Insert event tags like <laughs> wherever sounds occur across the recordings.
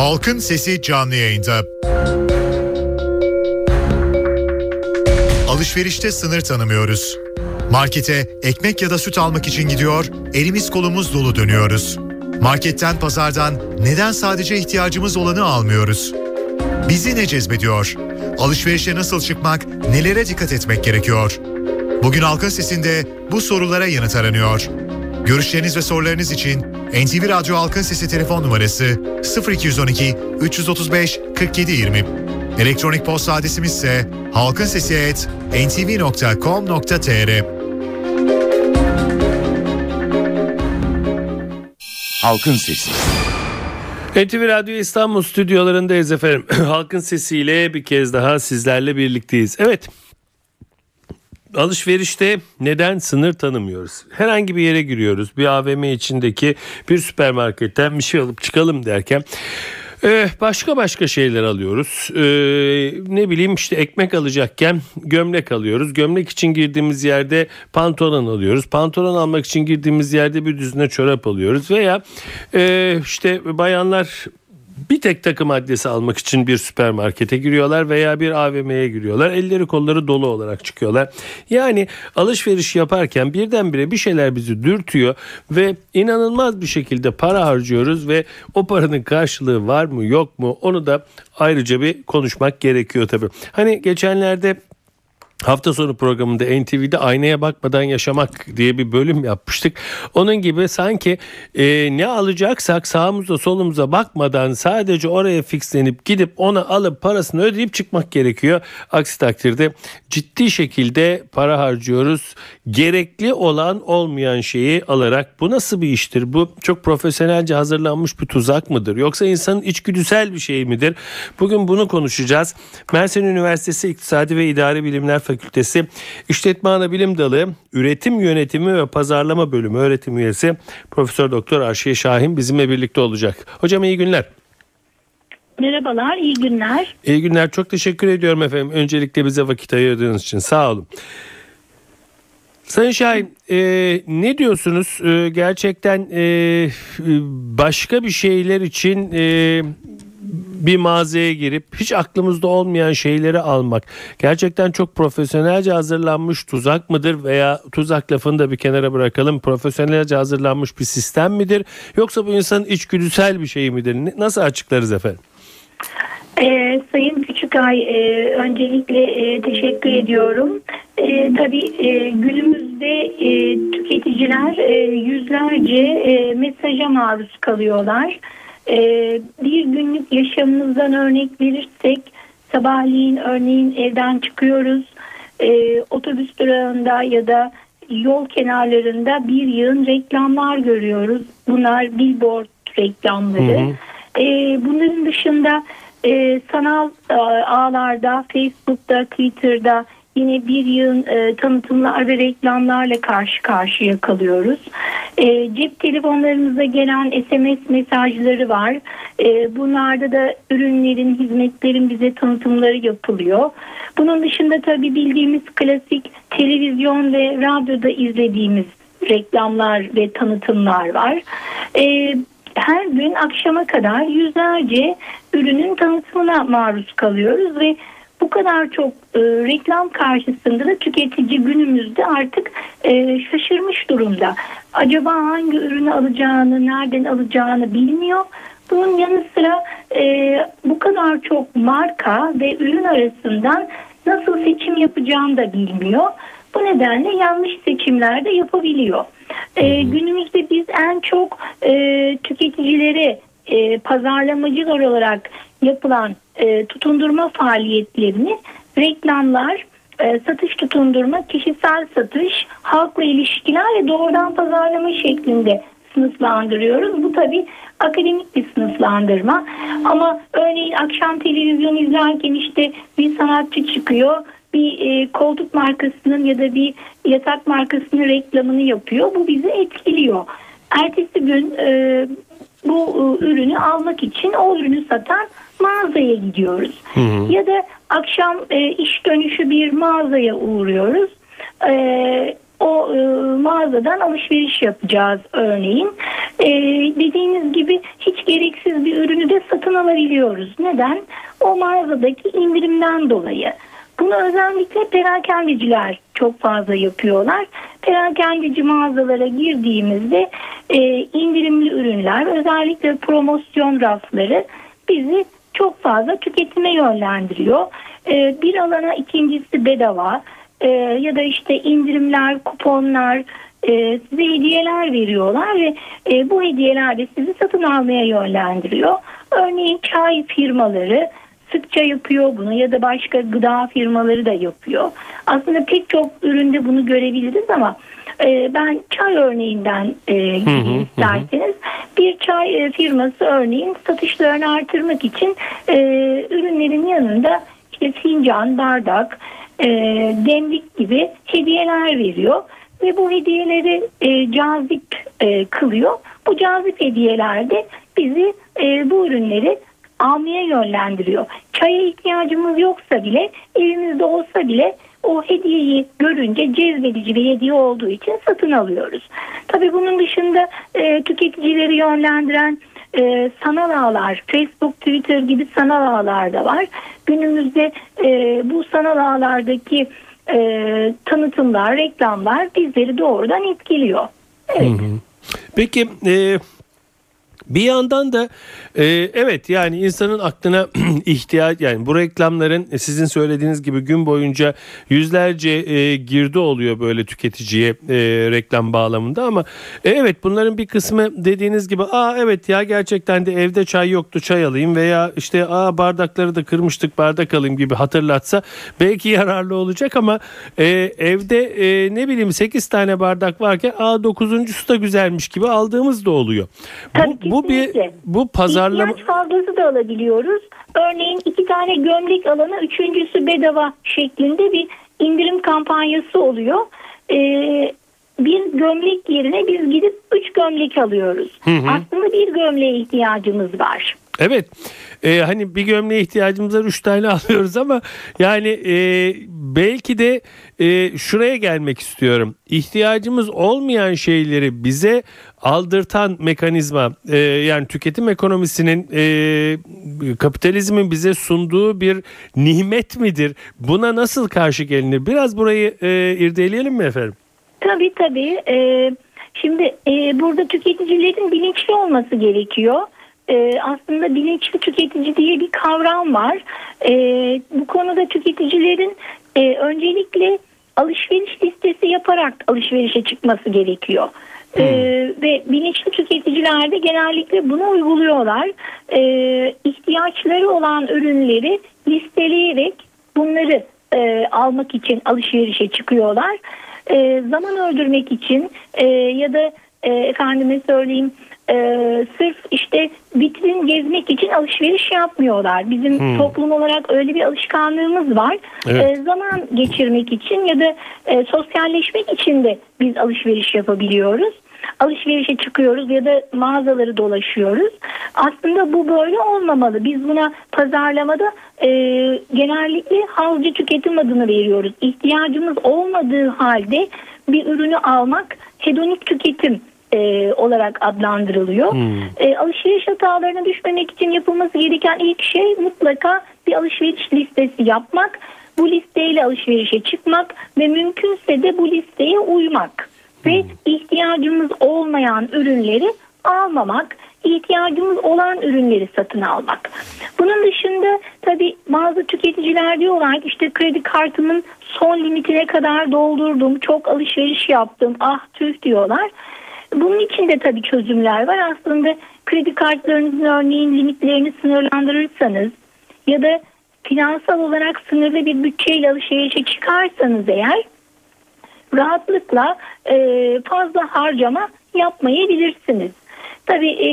Halkın Sesi canlı yayında. Alışverişte sınır tanımıyoruz. Markete ekmek ya da süt almak için gidiyor, elimiz kolumuz dolu dönüyoruz. Marketten, pazardan neden sadece ihtiyacımız olanı almıyoruz? Bizi ne cezbediyor? Alışverişe nasıl çıkmak, nelere dikkat etmek gerekiyor? Bugün Halkın Sesi'nde bu sorulara yanıt aranıyor. Görüşleriniz ve sorularınız için NTV Radyo Halkın Sesi telefon numarası 0212 335 47 20. Elektronik posta adresimiz ise halkinsesi@ntv.com.tr. Halkın Sesi. NTV Radyo İstanbul stüdyolarındayız efendim. <clears throat> Halkın sesiyle bir kez daha sizlerle birlikteyiz. Evet. Alışverişte neden sınır tanımıyoruz? Herhangi bir yere giriyoruz. Bir AVM içindeki bir süpermarketten bir şey alıp çıkalım derken ee, başka başka şeyler alıyoruz. Ee, ne bileyim işte ekmek alacakken gömlek alıyoruz. Gömlek için girdiğimiz yerde pantolon alıyoruz. Pantolon almak için girdiğimiz yerde bir düzine çorap alıyoruz. Veya e, işte bayanlar bir tek takım maddesi almak için bir süpermarkete giriyorlar veya bir AVM'ye giriyorlar. Elleri kolları dolu olarak çıkıyorlar. Yani alışveriş yaparken birdenbire bir şeyler bizi dürtüyor ve inanılmaz bir şekilde para harcıyoruz ve o paranın karşılığı var mı yok mu onu da ayrıca bir konuşmak gerekiyor tabii. Hani geçenlerde Hafta sonu programında NTV'de aynaya bakmadan yaşamak diye bir bölüm yapmıştık. Onun gibi sanki e, ne alacaksak sağımıza solumuza bakmadan sadece oraya fixlenip gidip ona alıp parasını ödeyip çıkmak gerekiyor. Aksi takdirde ciddi şekilde para harcıyoruz. Gerekli olan olmayan şeyi alarak bu nasıl bir iştir? Bu çok profesyonelce hazırlanmış bir tuzak mıdır? Yoksa insanın içgüdüsel bir şey midir? Bugün bunu konuşacağız. Mersin Üniversitesi İktisadi ve İdari Bilimler Fakültesi İşletme Ana Bilim Dalı Üretim Yönetimi ve Pazarlama Bölümü öğretim üyesi Profesör Doktor Arşiye Şahin bizimle birlikte olacak. Hocam iyi günler. Merhabalar, iyi günler. İyi günler. Çok teşekkür ediyorum efendim. Öncelikle bize vakit ayırdığınız için sağ olun. Sayın Şahin e, ne diyorsunuz? E, gerçekten e, başka bir şeyler için e, bir mağazaya girip hiç aklımızda olmayan şeyleri almak gerçekten çok profesyonelce hazırlanmış tuzak mıdır veya tuzak lafını da bir kenara bırakalım profesyonelce hazırlanmış bir sistem midir yoksa bu insanın içgüdüsel bir şey midir nasıl açıklarız efendim? Ee, Sayın Küçükay e, öncelikle e, teşekkür ediyorum. E, tabii e, günümüzde e, tüketiciler e, yüzlerce e, mesaja maruz kalıyorlar. E, bir günlük yaşamımızdan örnek verirsek sabahleyin örneğin evden çıkıyoruz. E, otobüs durağında ya da yol kenarlarında bir yığın reklamlar görüyoruz. Bunlar billboard reklamları. Hı hı. E, bunların dışında e, sanal e, ağlarda, Facebook'ta, Twitter'da yine bir yığın e, tanıtımlar ve reklamlarla karşı karşıya kalıyoruz. E, cep telefonlarımıza gelen SMS mesajları var. E, bunlarda da ürünlerin, hizmetlerin bize tanıtımları yapılıyor. Bunun dışında tabii bildiğimiz klasik televizyon ve radyoda izlediğimiz reklamlar ve tanıtımlar var. E, her gün akşama kadar yüzlerce ürünün tanıtımına maruz kalıyoruz ve bu kadar çok e, reklam karşısında da tüketici günümüzde artık e, şaşırmış durumda. Acaba hangi ürünü alacağını, nereden alacağını bilmiyor. Bunun yanı sıra e, bu kadar çok marka ve ürün arasından nasıl seçim yapacağını da bilmiyor. Bu nedenle yanlış seçimler de yapabiliyor. E, günümüzde biz en çok e, tüketicilere e, pazarlamacılar olarak yapılan e, tutundurma faaliyetlerini reklamlar, e, satış tutundurma, kişisel satış, halkla ilişkiler ve doğrudan pazarlama şeklinde sınıflandırıyoruz. Bu tabi akademik bir sınıflandırma. Ama örneğin akşam televizyon izlerken işte bir sanatçı çıkıyor bir e, koltuk markasının ya da bir yatak markasının reklamını yapıyor. Bu bizi etkiliyor. Ertesi gün e, bu e, ürünü almak için o ürünü satan mağazaya gidiyoruz. Hı hı. Ya da akşam e, iş dönüşü bir mağazaya uğruyoruz. E, o e, mağazadan alışveriş yapacağız örneğin. E, dediğiniz gibi hiç gereksiz bir ürünü de satın alabiliyoruz. Neden? O mağazadaki indirimden dolayı. Bunu özellikle perakendeciler çok fazla yapıyorlar. Perakendeci mağazalara girdiğimizde e, indirimli ürünler özellikle promosyon rafları bizi çok fazla tüketime yönlendiriyor. E, bir alana ikincisi bedava e, ya da işte indirimler, kuponlar e, size hediyeler veriyorlar ve e, bu hediyeler de sizi satın almaya yönlendiriyor. Örneğin çay firmaları sıkça yapıyor bunu ya da başka gıda firmaları da yapıyor. Aslında pek çok üründe bunu görebiliriz ama e, ben çay örneğinden e, gideyim isterseniz. Bir çay e, firması örneğin satışlarını artırmak için e, ürünlerin yanında işte fincan, bardak, e, demlik gibi hediyeler veriyor ve bu hediyeleri e, cazip e, kılıyor. Bu cazip hediyelerde bizi e, bu ürünleri almaya yönlendiriyor. Çaya ihtiyacımız yoksa bile evimizde olsa bile o hediyeyi görünce cezbedici bir hediye olduğu için satın alıyoruz. Tabii bunun dışında e, tüketicileri yönlendiren e, sanal ağlar, Facebook, Twitter gibi sanal ağlar da var. Günümüzde e, bu sanal ağlardaki e, tanıtımlar, reklamlar bizleri doğrudan etkiliyor. Evet. Peki e, bir yandan da e, evet yani insanın aklına <clears throat> ihtiyaç yani bu reklamların e, sizin söylediğiniz gibi gün boyunca yüzlerce e, girdi oluyor böyle tüketiciye e, reklam bağlamında ama e, evet bunların bir kısmı dediğiniz gibi aa evet ya gerçekten de evde çay yoktu çay alayım veya işte aa bardakları da kırmıştık bardak alayım gibi hatırlatsa belki <laughs> yararlı olacak ama e, evde e, ne bileyim 8 tane bardak varken aa 9.sü da güzelmiş gibi aldığımız da oluyor. Tabii bu, bu bu bir bu pazarlama İhtiyaç fazlası da alabiliyoruz. Örneğin iki tane gömlek alana üçüncüsü bedava şeklinde bir indirim kampanyası oluyor. Ee, bir gömlek yerine biz gidip üç gömlek alıyoruz. Hı hı. Aslında bir gömleğe ihtiyacımız var. Evet e, hani bir gömleğe ihtiyacımız var üç tane <laughs> alıyoruz ama yani e, belki de e, şuraya gelmek istiyorum. İhtiyacımız olmayan şeyleri bize aldırtan mekanizma e, yani tüketim ekonomisinin e, kapitalizmin bize sunduğu bir nimet midir? Buna nasıl karşı gelinir? Biraz burayı e, irdeleyelim mi efendim? Tabii tabii. E, şimdi e, burada tüketicilerin bilinçli olması gerekiyor e, aslında bilinçli tüketici diye bir kavram var. E, bu konuda tüketicilerin e, öncelikle alışveriş listesi yaparak alışverişe çıkması gerekiyor. Ee, hmm. Ee, ve bilinçli tüketiciler de genellikle bunu uyguluyorlar. Ee, ihtiyaçları olan ürünleri listeleyerek bunları e, almak için alışverişe çıkıyorlar. Ee, zaman öldürmek için e, ya da e, efendime söyleyeyim e, sırf işte vitrin gezmek için alışveriş yapmıyorlar. Bizim hmm. toplum olarak öyle bir alışkanlığımız var. Evet. E, zaman geçirmek için ya da e, sosyalleşmek için de biz alışveriş yapabiliyoruz. Alışverişe çıkıyoruz ya da mağazaları dolaşıyoruz. Aslında bu böyle olmamalı. Biz buna pazarlamada e, genellikle halcı tüketim adını veriyoruz. İhtiyacımız olmadığı halde bir ürünü almak hedonik tüketim e, olarak adlandırılıyor. Hmm. E, alışveriş hatalarına düşmemek için yapılması gereken ilk şey mutlaka bir alışveriş listesi yapmak. Bu listeyle alışverişe çıkmak ve mümkünse de bu listeye uymak. Hmm. Ve ihtiyacımız olmayan ürünleri almamak, ihtiyacımız olan ürünleri satın almak. Bunun dışında tabi bazı tüketiciler diyorlar ki işte kredi kartımın son limitine kadar doldurdum, çok alışveriş yaptım, ah tüh diyorlar. Bunun için de tabii çözümler var. Aslında kredi kartlarınızın örneğin limitlerini sınırlandırırsanız ya da finansal olarak sınırlı bir bütçeyle alışverişe çıkarsanız eğer rahatlıkla e, fazla harcama yapmayabilirsiniz. Tabii e,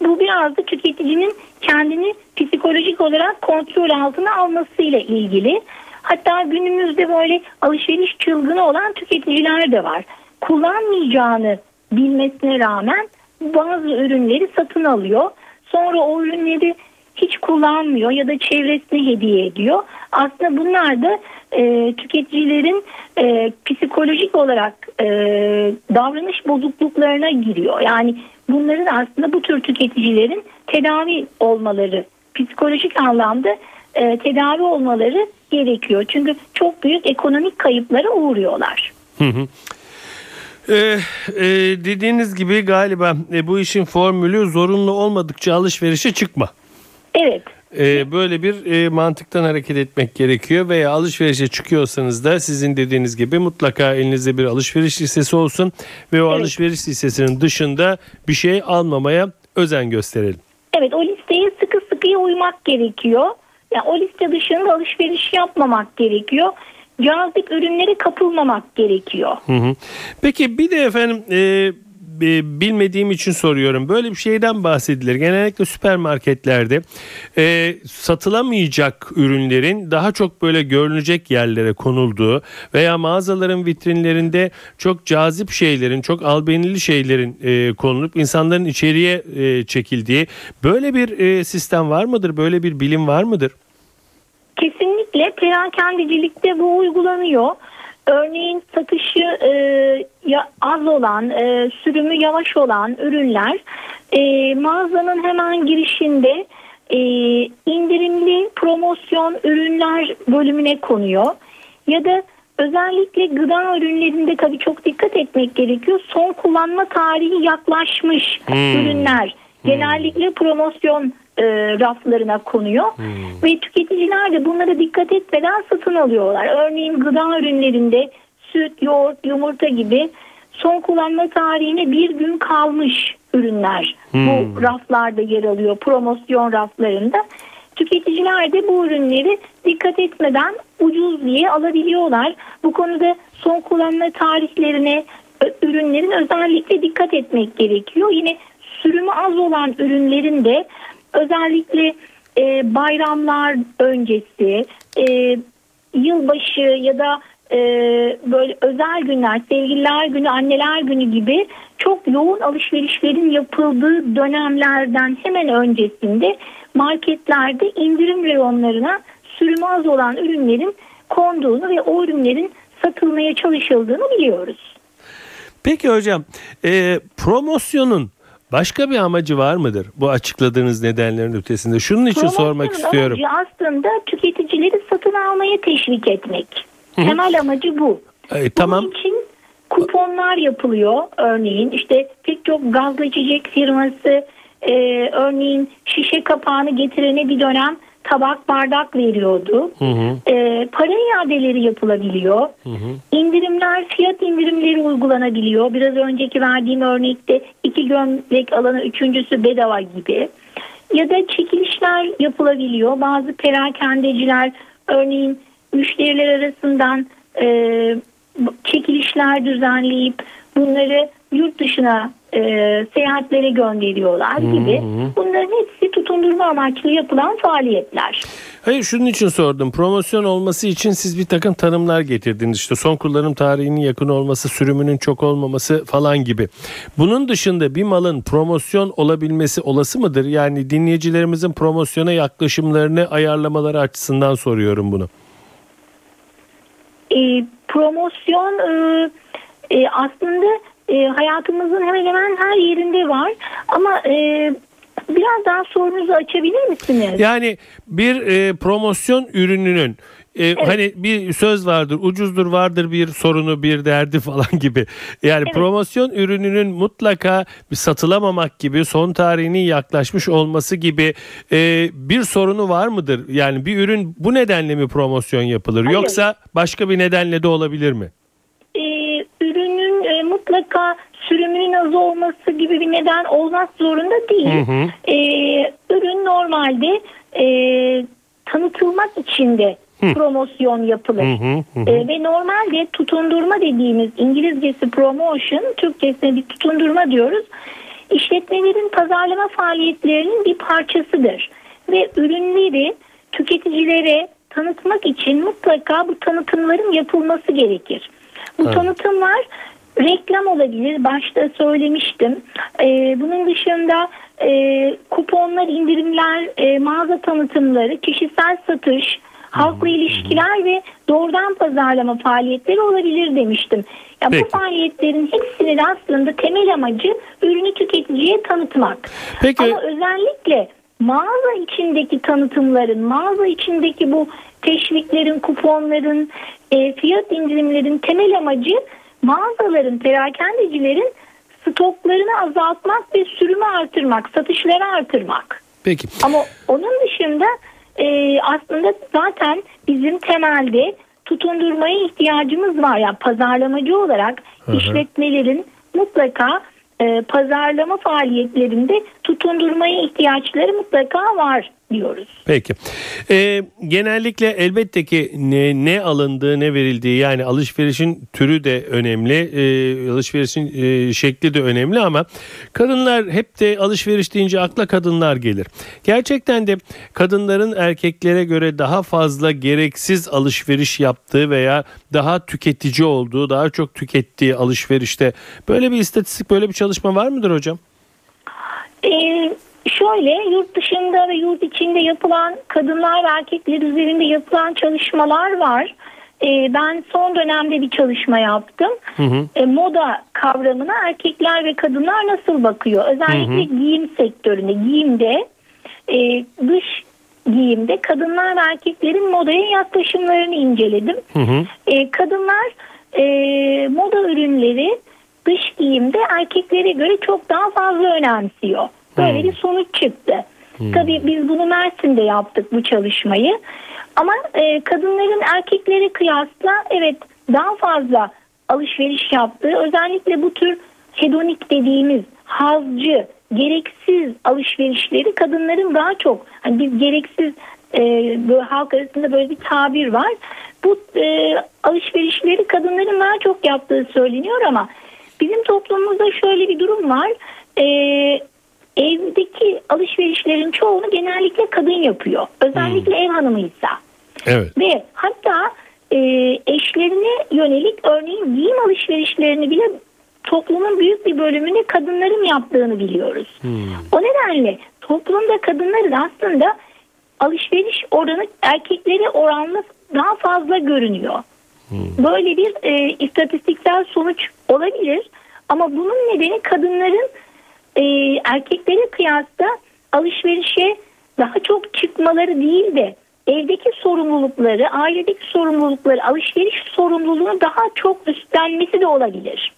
bu biraz da tüketicinin kendini psikolojik olarak kontrol altına almasıyla ilgili. Hatta günümüzde böyle alışveriş çılgını olan tüketiciler de var. Kullanmayacağını bilmesine rağmen bazı ürünleri satın alıyor. Sonra o ürünleri hiç kullanmıyor ya da çevresine hediye ediyor. Aslında bunlar da e, tüketicilerin e, psikolojik olarak e, davranış bozukluklarına giriyor. Yani bunların aslında bu tür tüketicilerin tedavi olmaları, psikolojik anlamda e, tedavi olmaları gerekiyor. Çünkü çok büyük ekonomik kayıplara uğruyorlar. Hı hı. Ee, e, dediğiniz gibi galiba e, bu işin formülü zorunlu olmadıkça alışverişe çıkma. Evet. Ee, böyle bir e, mantıktan hareket etmek gerekiyor veya alışverişe çıkıyorsanız da sizin dediğiniz gibi mutlaka elinizde bir alışveriş listesi olsun ve o Evet. alışveriş listesinin dışında bir şey almamaya özen gösterelim. Evet o listeye sıkı sıkıya uymak gerekiyor. Yani o liste dışında alışveriş yapmamak gerekiyor. Cazip ürünlere kapılmamak gerekiyor. Hı hı. Peki bir de efendim e, e, bilmediğim için soruyorum. Böyle bir şeyden bahsedilir. Genellikle süpermarketlerde e, satılamayacak ürünlerin daha çok böyle görünecek yerlere konulduğu veya mağazaların vitrinlerinde çok cazip şeylerin, çok albenili şeylerin e, konulup insanların içeriye e, çekildiği böyle bir e, sistem var mıdır? Böyle bir bilim var mıdır? Kesinlikle perakendicilikte bu uygulanıyor. Örneğin satışı e, ya, az olan, e, sürümü yavaş olan ürünler e, mağazanın hemen girişinde e, indirimli promosyon ürünler bölümüne konuyor. Ya da özellikle gıda ürünlerinde tabii çok dikkat etmek gerekiyor. Son kullanma tarihi yaklaşmış ürünler genellikle promosyon e, raflarına konuyor ve tüketiciler de bunlara dikkat etmeden satın alıyorlar. Örneğin gıda ürünlerinde süt, yoğurt, yumurta gibi son kullanma tarihine bir gün kalmış ürünler bu raflarda yer alıyor promosyon raflarında. Tüketiciler de bu ürünleri dikkat etmeden ucuz diye alabiliyorlar. Bu konuda son kullanma tarihlerine ürünlerin özellikle dikkat etmek gerekiyor. Yine sürümü az olan ürünlerin de özellikle e, bayramlar öncesi, e, yılbaşı ya da e, böyle özel günler, sevgililer günü, anneler günü gibi çok yoğun alışverişlerin yapıldığı dönemlerden hemen öncesinde marketlerde indirim reyonlarına sürümü az olan ürünlerin konduğunu ve o ürünlerin satılmaya çalışıldığını biliyoruz. Peki hocam e, promosyonun başka bir amacı var mıdır? Bu açıkladığınız nedenlerin ötesinde. Şunun için sormak istiyorum. amacı aslında tüketicileri satın almaya teşvik etmek. Temel amacı bu. E, tamam. Bunun için kuponlar yapılıyor örneğin. işte pek çok gazlı içecek firması e, örneğin şişe kapağını getirene bir dönem tabak bardak veriyordu. Hı hı. E, para iadeleri yapılabiliyor. İndirimler, fiyat indirimleri uygulanabiliyor. Biraz önceki verdiğim örnekte iki gömlek alana üçüncüsü bedava gibi. Ya da çekilişler yapılabiliyor. Bazı perakendeciler örneğin müşteriler arasından e, çekilişler düzenleyip bunları yurt dışına e, seyahatlere gönderiyorlar gibi. Bunların hepsi tutundurma amaçlı yapılan faaliyetler. Hayır şunun için sordum. Promosyon olması için siz bir takım tanımlar getirdiniz. İşte son kullanım tarihinin yakın olması, sürümünün çok olmaması falan gibi. Bunun dışında bir malın promosyon olabilmesi olası mıdır? Yani dinleyicilerimizin promosyona yaklaşımlarını ayarlamaları açısından soruyorum bunu. E, promosyon e, e, aslında e, hayatımızın hemen hemen her yerinde var ama e, biraz daha sorunuzu açabilir misiniz? Yani bir e, promosyon ürününün e, hani bir söz vardır ucuzdur vardır bir sorunu bir derdi <laughs> falan gibi. Yani Evet. promosyon ürününün mutlaka bir satılamamak gibi son tarihinin yaklaşmış olması gibi e, bir sorunu var mıdır? Yani bir ürün bu nedenle mi promosyon yapılır Hayır. yoksa başka bir nedenle de olabilir mi? E, ürünün e, mutlaka sürümünün az olması gibi bir neden olmak zorunda değil. Hı hı. E, ürün normalde e, tanıtılmak için de promosyon yapılır. Hı hı, hı. E, ve normalde tutundurma dediğimiz İngilizcesi promotion, Türkçesine bir tutundurma diyoruz. İşletmelerin pazarlama faaliyetlerinin bir parçasıdır. Ve ürünleri tüketicilere tanıtmak için mutlaka bu tanıtımların yapılması gerekir. Bu Evet. tanıtımlar reklam olabilir. Başta söylemiştim. E, bunun dışında e, kuponlar, indirimler, e, mağaza tanıtımları, kişisel satış, halkla ilişkiler ve doğrudan pazarlama faaliyetleri olabilir demiştim. Ya Peki. bu faaliyetlerin hepsinin aslında temel amacı ürünü tüketiciye tanıtmak. Peki. Ama özellikle mağaza içindeki tanıtımların, mağaza içindeki bu teşviklerin, kuponların, e, fiyat indirimlerin temel amacı mağazaların, perakendecilerin stoklarını azaltmak ve sürümü artırmak, satışları artırmak. Peki. Ama onun dışında e, aslında zaten bizim temelde tutundurmaya ihtiyacımız var. Yani pazarlamacı olarak işletmelerin mutlaka e, pazarlama faaliyetlerinde tutundurmaya ihtiyaçları mutlaka var diyoruz. Peki. Ee, genellikle elbette ki ne, ne alındığı ne verildiği yani alışverişin türü de önemli. Ee, alışverişin e, şekli de önemli ama kadınlar hep de alışveriş deyince akla kadınlar gelir. Gerçekten de kadınların erkeklere göre daha fazla gereksiz alışveriş yaptığı veya daha tüketici olduğu, daha çok tükettiği alışverişte böyle bir istatistik, böyle bir çalışma var mıdır hocam? Ee, şöyle yurt dışında ve yurt içinde yapılan kadınlar ve erkekler üzerinde yapılan çalışmalar var. Ee, ben son dönemde bir çalışma yaptım. Ee, moda kavramına erkekler ve kadınlar nasıl bakıyor? Özellikle giyim sektöründe, giyimde, e, dış giyimde kadınlar ve erkeklerin modaya yaklaşımlarını inceledim. Ee, kadınlar e, moda ürünleri dış giyimde erkeklere göre çok daha fazla önemsiyor. Böyle bir sonuç çıktı. Tabii biz bunu Mersin'de yaptık bu çalışmayı. Ama e, kadınların erkeklere kıyasla evet daha fazla alışveriş yaptığı özellikle bu tür hedonik dediğimiz hazcı, gereksiz alışverişleri kadınların daha çok hani biz gereksiz e, böyle halk arasında böyle bir tabir var. Bu e, alışverişleri kadınların daha çok yaptığı söyleniyor ama bizim toplumumuzda şöyle bir durum var. E, evdeki alışverişlerin çoğunu genellikle kadın yapıyor. Özellikle ev hanımıysa. Evet. Ve hatta e, eşlerine yönelik örneğin giyim alışverişlerini bile toplumun büyük bir bölümünü kadınların yaptığını biliyoruz. O nedenle toplumda kadınların aslında alışveriş oranı erkeklere oranla daha fazla görünüyor. Böyle bir e, istatistiksel sonuç olabilir ama bunun nedeni kadınların e, erkeklere kıyasla alışverişe daha çok çıkmaları değil de evdeki sorumlulukları, ailedeki sorumlulukları, alışveriş sorumluluğunu daha çok üstlenmesi de olabilir.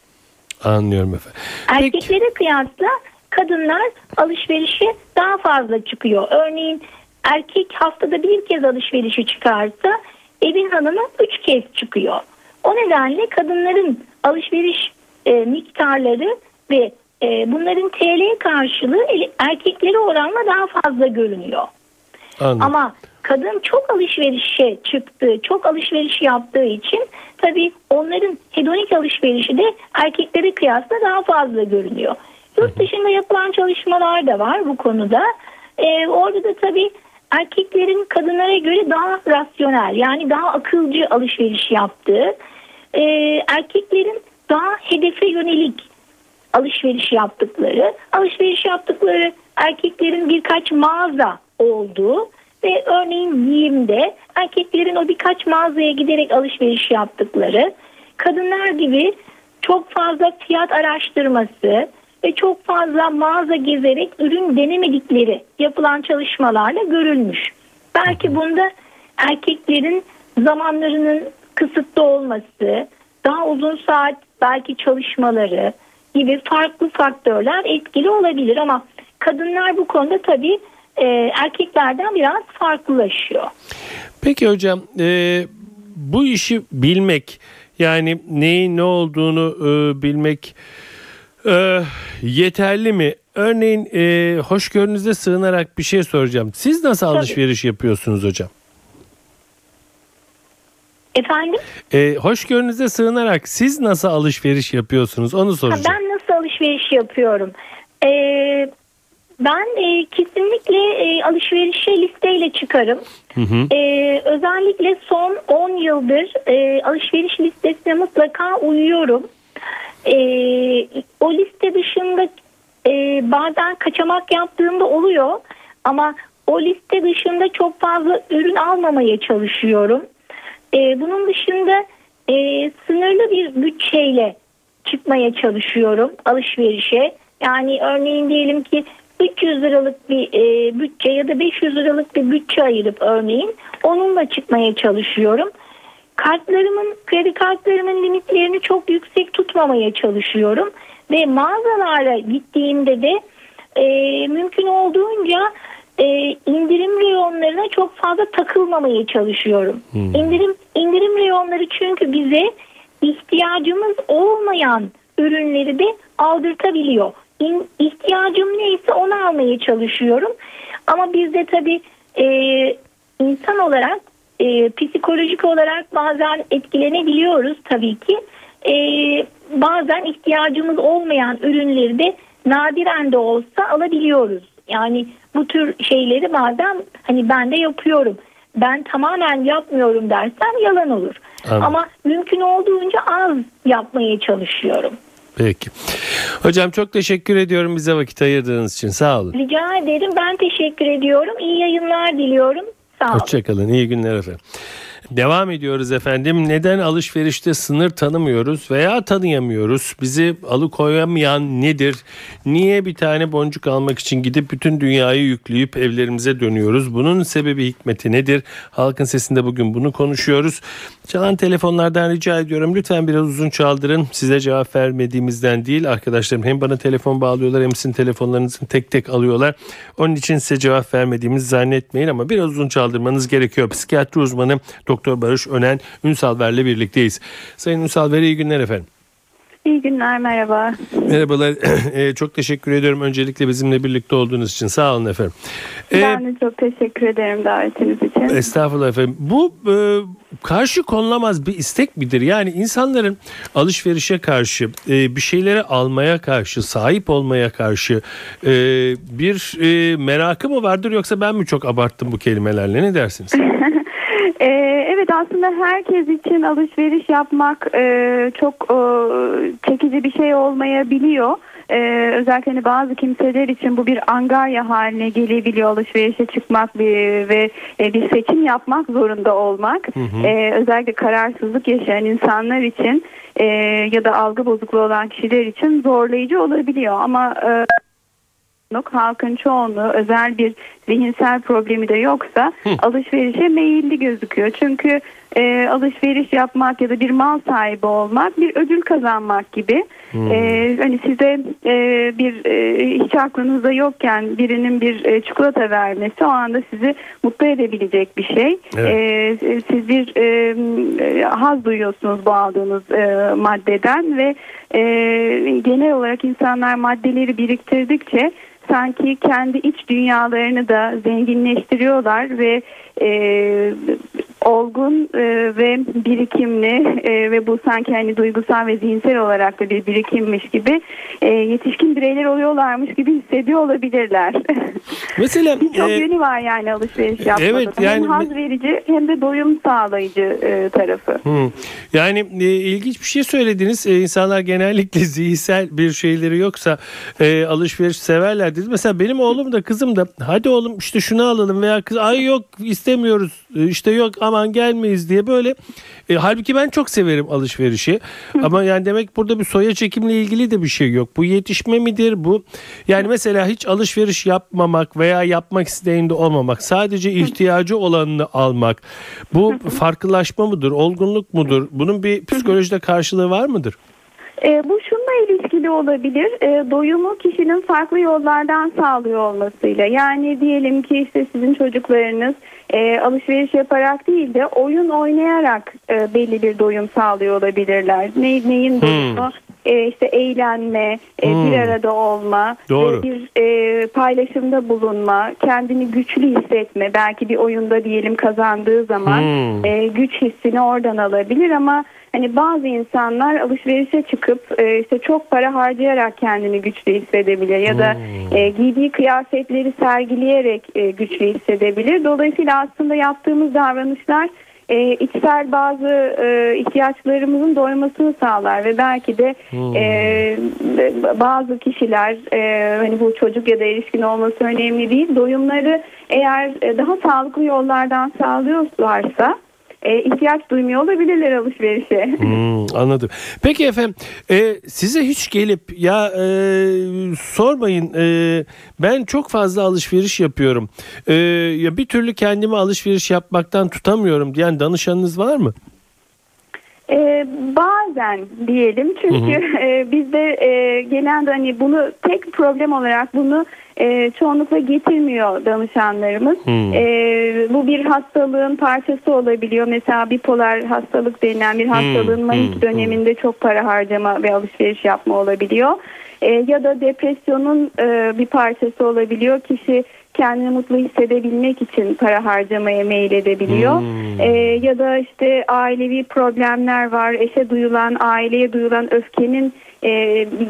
Anlıyorum efendim. Peki. Erkeklere kıyasla kadınlar alışverişe daha fazla çıkıyor. Örneğin erkek haftada bir kez alışverişe çıkarsa evin hanımı üç kez çıkıyor. O nedenle kadınların alışveriş e, miktarları ve bunların TL karşılığı erkeklere oranla daha fazla görünüyor. Anladım. Ama kadın çok alışverişe çıktığı, çok alışveriş yaptığı için tabii onların hedonik alışverişi de erkeklere kıyasla daha fazla görünüyor. Yurt dışında yapılan çalışmalar da var bu konuda. Ee, orada da tabii erkeklerin kadınlara göre daha rasyonel yani daha akılcı alışveriş yaptığı, e, erkeklerin daha hedefe yönelik alışveriş yaptıkları, alışveriş yaptıkları erkeklerin birkaç mağaza olduğu ve örneğin giyimde erkeklerin o birkaç mağazaya giderek alışveriş yaptıkları, kadınlar gibi çok fazla fiyat araştırması ve çok fazla mağaza gezerek ürün denemedikleri yapılan çalışmalarla görülmüş. Belki bunda erkeklerin zamanlarının kısıtlı olması, daha uzun saat belki çalışmaları gibi farklı faktörler etkili olabilir ama kadınlar bu konuda tabii e, erkeklerden biraz farklılaşıyor. Peki hocam e, bu işi bilmek yani neyin ne olduğunu e, bilmek e, yeterli mi? Örneğin e, hoşgörünüze sığınarak bir şey soracağım. Siz nasıl alışveriş yapıyorsunuz hocam? Efendim? E, hoşgörünüze sığınarak siz nasıl alışveriş yapıyorsunuz onu Ha, soracağım. ben nasıl alışveriş yapıyorum? Ee, ben e, kesinlikle e, alışverişe listeyle çıkarım. Ee, özellikle son 10 yıldır e, alışveriş listesine mutlaka uyuyorum. Ee, o liste dışında e, bazen kaçamak yaptığımda oluyor ama o liste dışında çok fazla ürün almamaya çalışıyorum. E, bunun dışında e, sınırlı bir bütçeyle çıkmaya çalışıyorum alışverişe. Yani örneğin diyelim ki 300 liralık bir e, bütçe ya da 500 liralık bir bütçe ayırıp örneğin onunla çıkmaya çalışıyorum. Kartlarımın, kredi kartlarımın limitlerini çok yüksek tutmamaya çalışıyorum. Ve mağazalara gittiğimde de e, mümkün olduğunca e, indirim reyonlarına çok fazla takılmamaya çalışıyorum. Hmm. İndirim indirim reyonları çünkü bize ihtiyacımız olmayan ürünleri de aldırtabiliyor. İn, ihtiyacım neyse onu almaya çalışıyorum. Ama biz de tabii e, insan olarak e, psikolojik olarak bazen etkilenebiliyoruz tabii ki. E, bazen ihtiyacımız olmayan ürünleri de nadiren de olsa alabiliyoruz. Yani bu tür şeyleri bazen hani ben de yapıyorum. Ben tamamen yapmıyorum dersem yalan olur. Anladım. Ama mümkün olduğunca az yapmaya çalışıyorum. Peki. Hocam çok teşekkür ediyorum bize vakit ayırdığınız için. Sağ olun. Rica ederim. Ben teşekkür ediyorum. İyi yayınlar diliyorum. Sağ olun. Hoşçakalın. İyi günler efendim. Devam ediyoruz efendim. Neden alışverişte sınır tanımıyoruz veya tanıyamıyoruz? Bizi alıkoyamayan nedir? Niye bir tane boncuk almak için gidip bütün dünyayı yükleyip evlerimize dönüyoruz? Bunun sebebi hikmeti nedir? Halkın sesinde bugün bunu konuşuyoruz. Çalan telefonlardan rica ediyorum. Lütfen biraz uzun çaldırın. Size cevap vermediğimizden değil. Arkadaşlarım hem bana telefon bağlıyorlar hem sizin telefonlarınızı tek tek alıyorlar. Onun için size cevap vermediğimizi zannetmeyin ama biraz uzun çaldırmanız gerekiyor. Psikiyatri uzmanı Doktor Barış Önen Ünsalver'le birlikteyiz. Sayın Ünsalver iyi günler efendim. İyi günler merhaba. Merhabalar <clears throat> e, çok teşekkür ediyorum öncelikle bizimle birlikte olduğunuz için sağ olun efendim. E, ben de çok teşekkür ederim davetiniz için. Estağfurullah efendim. Bu e, karşı konulamaz bir istek midir? Yani insanların alışverişe karşı e, bir şeyleri almaya karşı sahip olmaya karşı e, bir e, merakı mı vardır yoksa ben mi çok abarttım bu kelimelerle ne dersiniz? <laughs> Ee, evet aslında herkes için alışveriş yapmak e, çok e, çekici bir şey olmayabiliyor. Ee, özellikle hani bazı kimseler için bu bir angarya haline gelebiliyor alışverişe çıkmak bir, ve e, bir seçim yapmak zorunda olmak. Hı hı. Ee, özellikle kararsızlık yaşayan insanlar için e, ya da algı bozukluğu olan kişiler için zorlayıcı olabiliyor ama e, halkın çoğunluğu özel bir zihinsel problemi de yoksa Hı. alışverişe meyilli gözüküyor. Çünkü e, alışveriş yapmak ya da bir mal sahibi olmak bir ödül kazanmak gibi. Hmm. E, hani size e, bir e, hiç aklınızda yokken birinin bir e, çikolata vermesi o anda sizi mutlu edebilecek bir şey. Evet. E, siz bir e, e, haz duyuyorsunuz bu aldığınız e, maddeden ve e, genel olarak insanlar maddeleri biriktirdikçe sanki kendi iç dünyalarını da zenginleştiriyorlar ve e, olgun e, ve birikimli e, ve bu sanki hani duygusal ve zihinsel olarak da bir birikimmiş gibi e, yetişkin bireyler oluyorlarmış gibi hissediyor olabilirler. <laughs> Mesela çok e, yönü var yani alışveriş yapmanın. Evet, yani, hem haz verici hem de doyum sağlayıcı e, tarafı. Hı. Yani e, ilginç bir şey söylediniz. E, insanlar genellikle <laughs> zihinsel bir şeyleri yoksa e, alışveriş severler dedi. Mesela benim oğlum da kızım da hadi oğlum işte şunu alalım veya kız ay yok istemiyoruz e, işte yok aman gelmeyiz diye böyle. E, halbuki ben çok severim alışverişi. Ama yani demek burada bir soya çekimle ilgili de bir şey yok. Bu yetişme midir bu? Yani mesela hiç alışveriş yapmamak veya yapmak isteğinde olmamak. Sadece ihtiyacı olanını almak. Bu farklılaşma mıdır? Olgunluk mudur? Bunun bir psikolojide karşılığı var mıdır? E, bu şunla ilişkili olabilir. E, doyumu kişinin farklı yollardan sağlıyor olmasıyla. Yani diyelim ki işte sizin çocuklarınız e, alışveriş yaparak değil de oyun oynayarak e, belli bir doyum sağlıyor olabilirler. Ne, neyin hmm. doyumu? E, işte eğlenme, e, hmm. bir arada olma, Doğru. bir e, paylaşımda bulunma, kendini güçlü hissetme. Belki bir oyunda diyelim kazandığı zaman hmm. e, güç hissini oradan alabilir ama Hani bazı insanlar alışverişe çıkıp e, işte çok para harcayarak kendini güçlü hissedebilir ya da hmm. e, giydiği kıyafetleri sergileyerek e, güçlü hissedebilir. Dolayısıyla aslında yaptığımız davranışlar e, içsel bazı e, ihtiyaçlarımızın doymasını sağlar ve belki de e, bazı kişiler e, hani bu çocuk ya da erişkin olması önemli değil doyumları eğer e, daha sağlıklı yollardan sağlıyorlarsa e, ihtiyaç duymuyor olabilirler alışverişe. Hmm, anladım. Peki efendim e, size hiç gelip ya e, sormayın e, ben çok fazla alışveriş yapıyorum. E, ya bir türlü kendimi alışveriş yapmaktan tutamıyorum diyen danışanınız var mı? Ee, bazen diyelim çünkü <laughs> e, bizde e, genelde hani bunu tek problem olarak bunu e, çoğunlukla getirmiyor danışanlarımız. Hmm. E, bu bir hastalığın parçası olabiliyor. Mesela bipolar hastalık denilen bir hastalığın manik hmm, döneminde çok para harcama ve alışveriş yapma olabiliyor. E, ya da depresyonun e, bir parçası olabiliyor. Kişi kendini mutlu hissedebilmek için para harcamaya meyledebiliyor. Hmm. E, ya da işte ailevi problemler var. Eşe duyulan, aileye duyulan öfkenin e,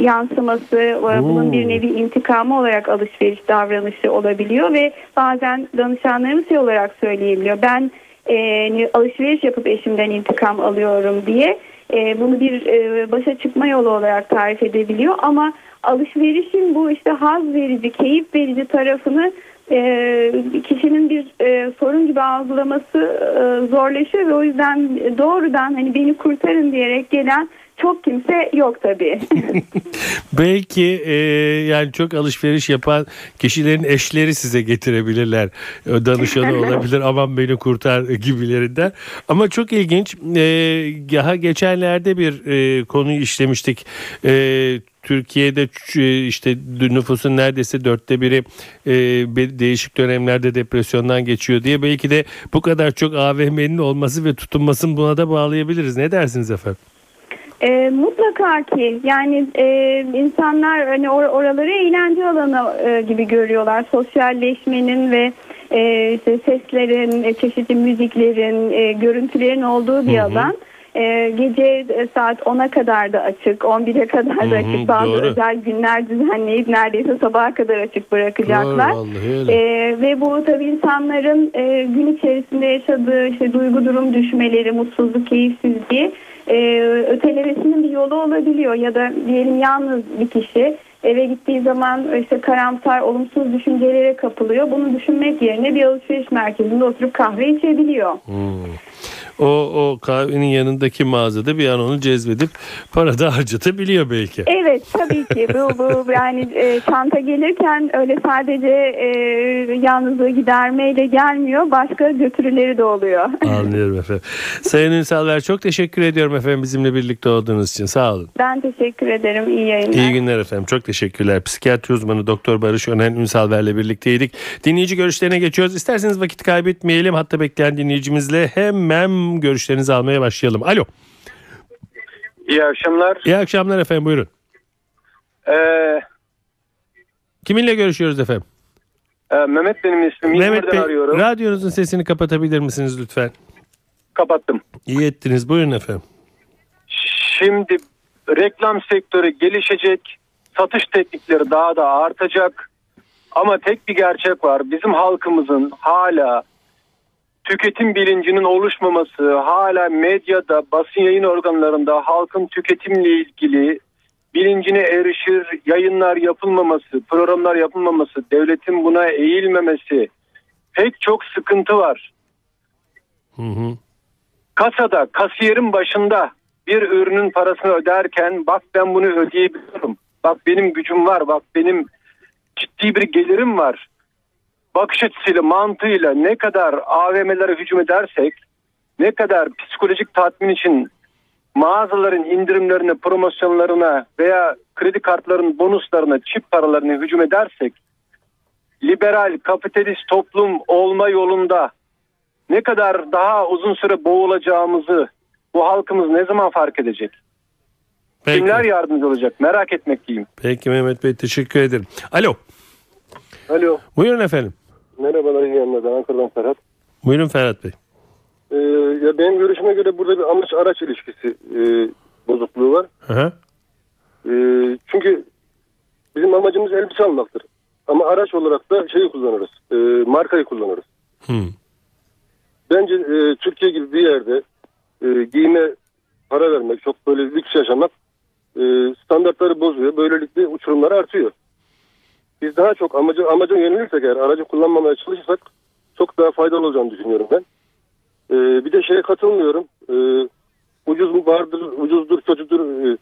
yansıması, e, bunun bir nevi intikamı olarak alışveriş davranışı olabiliyor ve bazen danışanlarımız şey olarak söyleyebiliyor. Ben e, hani alışveriş yapıp eşimden intikam alıyorum diye e, bunu bir e, başa çıkma yolu olarak tarif edebiliyor ama alışverişin bu işte haz verici, keyif verici tarafını e, kişinin bir e, sorun gibi algılaması e, zorlaşıyor ve o yüzden doğrudan hani beni kurtarın diyerek gelen çok kimse yok tabii. <laughs> Belki e, yani çok alışveriş yapan kişilerin eşleri size getirebilirler. E, Danışanı <laughs> olabilir aman beni kurtar <laughs> gibilerinden. Ama çok ilginç. E, daha geçenlerde bir e, konuyu işlemiştik. E, Türkiye'de ç- işte nüfusun neredeyse dörtte biri e, değişik dönemlerde depresyondan geçiyor diye belki de bu kadar çok AVM'nin olması ve tutunmasını buna da bağlayabiliriz. Ne dersiniz efendim? E, mutlaka ki yani e, insanlar hani or- oraları eğlence alanı e, gibi görüyorlar. Sosyalleşmenin ve e, işte seslerin, e, çeşitli müziklerin, e, görüntülerin olduğu bir Hı hı. alan. E, gece e, saat 10'a kadar da açık, 11'e kadar da Hı hı, açık. Bazı doğru. özel günler düzenleyip neredeyse sabaha kadar açık bırakacaklar. Doğru. Ee, ve bu tabii insanların e, gün içerisinde yaşadığı işte duygu durum düşmeleri, mutsuzluk, keyifsizliği e, ötelemesinin bir yolu olabiliyor. Ya da diyelim yalnız bir kişi eve gittiği zaman işte karamsar, olumsuz düşüncelere kapılıyor. Bunu düşünmek yerine bir alışveriş merkezinde oturup kahve içebiliyor. O, o kahvenin yanındaki mağazada bir an onu cezbedip para da harcatabiliyor belki. Evet tabii ki bu, bu yani e, çanta gelirken öyle sadece e, yalnızlığı gidermeyle gelmiyor. Başka götürüleri de oluyor. <laughs> Anlıyorum efendim. Sayın Ünsalver çok teşekkür ediyorum efendim bizimle birlikte olduğunuz için. Sağ olun. Ben teşekkür ederim. İyi yayınlar. İyi günler efendim. Çok teşekkürler. Psikiyatri uzmanı Doktor Barış Önen Ünsalver'le birlikteydik. Dinleyici görüşlerine geçiyoruz. İsterseniz vakit kaybetmeyelim. Hatta bekleyen dinleyicimizle hemen görüşlerinizi almaya başlayalım. Alo. İyi akşamlar. İyi akşamlar efendim buyurun. Ee, Kiminle görüşüyoruz efendim? e, Mehmet benim ismim. Mehmet Bey arıyorum. radyonuzun sesini kapatabilir misiniz lütfen? Kapattım. İyi ettiniz. Buyurun efendim. Şimdi reklam sektörü gelişecek. Satış teknikleri daha da artacak. Ama tek bir gerçek var. Bizim halkımızın hala tüketim bilincinin oluşmaması, hala medyada, basın yayın organlarında halkın tüketimle ilgili bilincine erişir, yayınlar yapılmaması, programlar yapılmaması, devletin buna eğilmemesi pek çok sıkıntı var. Hı hı. kasada kasiyerin başında bir ürünün parasını öderken bak ben bunu ödeyebiliyorum. Bak benim gücüm var. Bak benim ciddi bir gelirim var. Bakış açısıyla mantığıyla ne kadar AVM'lere hücum edersek ne kadar psikolojik tatmin için mağazaların indirimlerine, promosyonlarına veya kredi kartlarının bonuslarına, çip paralarına hücum edersek liberal, kapitalist toplum olma yolunda ne kadar daha uzun süre boğulacağımızı bu halkımız ne zaman fark edecek? Peki. Kimler yardımcı olacak? Merak etmekteyim. Peki Mehmet Bey teşekkür ederim. Alo. Alo. Buyurun efendim. Merhabalar iyi yayınlar. Ben Ankara'dan Ferhat. Buyurun Ferhat Bey. Ee, ya benim görüşüme göre burada bir amaç araç ilişkisi e, bozukluğu var. Hı hı. E, çünkü bizim amacımız elbise almaktır. Ama araç olarak da şeyi kullanırız. E, markayı kullanırız. Hı. bence e, Türkiye gibi bir yerde e, giyime para vermek, çok böyle lüks yaşamak e, standartları bozuyor. Böylelikle uçurumlar artıyor. Biz daha çok amaca, amaca yönelirsek eğer aracı kullanmamaya çalışırsak çok daha faydalı olacağını düşünüyorum ben. E, bir de şeye katılmıyorum. E, ucuz mu vardır, ucuzdur, kötüdür e,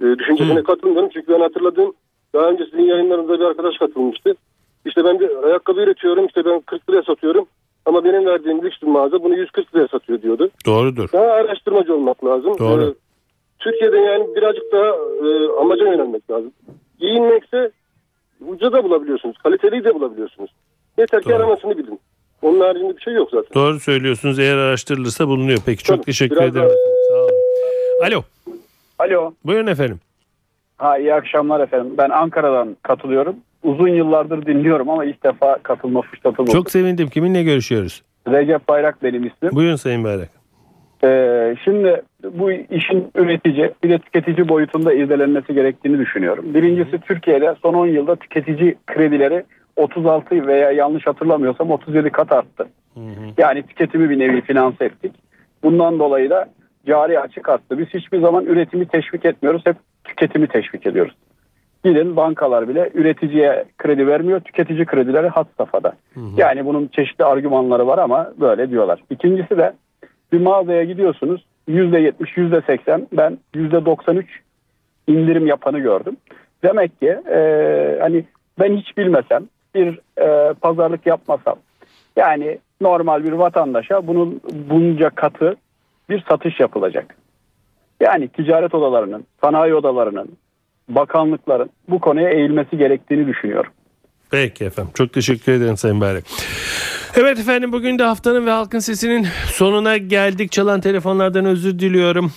e, düşüncesine katılmıyorum. Çünkü ben hatırladığım daha önce sizin yayınlarınızda bir arkadaş katılmıştı. İşte ben bir ayakkabı üretiyorum, işte ben 40 liraya satıyorum. Ama benim verdiğim lüks bir mağaza bunu 140 liraya satıyor diyordu. Doğrudur. Daha araştırmacı olmak lazım. Doğru. Ee, Türkiye'de yani birazcık daha e, amaca yönelmek lazım. Giyinmekse ucuza da bulabiliyorsunuz. Kaliteliyi de bulabiliyorsunuz. Yeter ki Doğru. aramasını bilin. Onun haricinde bir şey yok zaten. Doğru söylüyorsunuz. Eğer araştırılırsa bulunuyor. Peki çok Tabii, teşekkür biraz ederim. Sağ olun. Alo. Alo. Buyurun efendim. Ha iyi akşamlar efendim. Ben Ankara'dan katılıyorum. Uzun yıllardır dinliyorum ama ilk defa katılma fırsatım oldu. Çok sevindim. Kiminle görüşüyoruz? Recep Bayrak benim ismim. Buyurun Sayın Bayrak. Ee, şimdi bu işin üretici bir de tüketici boyutunda irdelenmesi gerektiğini düşünüyorum. Birincisi Türkiye'de son 10 yılda tüketici kredileri 36 veya yanlış hatırlamıyorsam 37 kat arttı. Yani tüketimi bir nevi finanse ettik. Bundan dolayı da cari açık arttı. Biz hiçbir zaman üretimi teşvik etmiyoruz. Hep tüketimi teşvik ediyoruz. Gidin bankalar bile üreticiye kredi vermiyor. Tüketici kredileri hat safhada. Yani bunun çeşitli argümanları var ama böyle diyorlar. İkincisi de bir mağazaya gidiyorsunuz. %70, %80 ben %93 indirim yapanı gördüm. Demek ki e, hani ben hiç bilmesem bir e, pazarlık yapmasam yani normal bir vatandaşa bunun bunca katı bir satış yapılacak. Yani ticaret odalarının, sanayi odalarının, bakanlıkların bu konuya eğilmesi gerektiğini düşünüyorum. Peki efendim. Çok teşekkür ederim Sayın Bayrak. Evet efendim bugün de haftanın ve halkın sesinin sonuna geldik. Çalan telefonlardan özür diliyorum.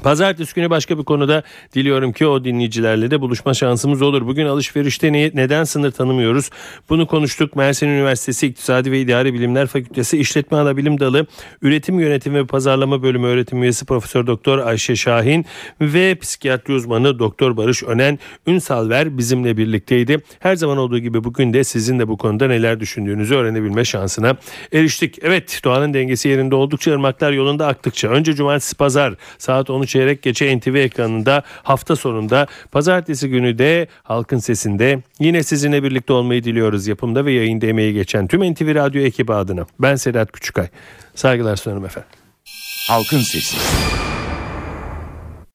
Pazartesi günü başka bir konuda diliyorum ki o dinleyicilerle de buluşma şansımız olur. Bugün alışverişte ne, neden sınır tanımıyoruz? Bunu konuştuk. Mersin Üniversitesi İktisadi ve İdari Bilimler Fakültesi İşletme Anabilim Dalı Üretim Yönetimi ve Pazarlama Bölümü öğretim üyesi Profesör Doktor Ayşe Şahin ve psikiyatri uzmanı Doktor Barış Önen Ünsalver bizimle birlikteydi. Her zaman olduğu gibi bugün de sizin de bu konuda neler düşündüğünüzü öğrenebilme şansına eriştik. Evet doğanın dengesi yerinde oldukça ırmaklar yolunda aktıkça önce cumartesi pazar saat 10 çeyrek geçe NTV ekranında hafta sonunda pazartesi günü de halkın sesinde yine sizinle birlikte olmayı diliyoruz. Yapımda ve yayında emeği geçen tüm NTV Radyo ekibi adına. Ben Sedat Küçükay. Saygılar sunarım efendim. Halkın Sesi.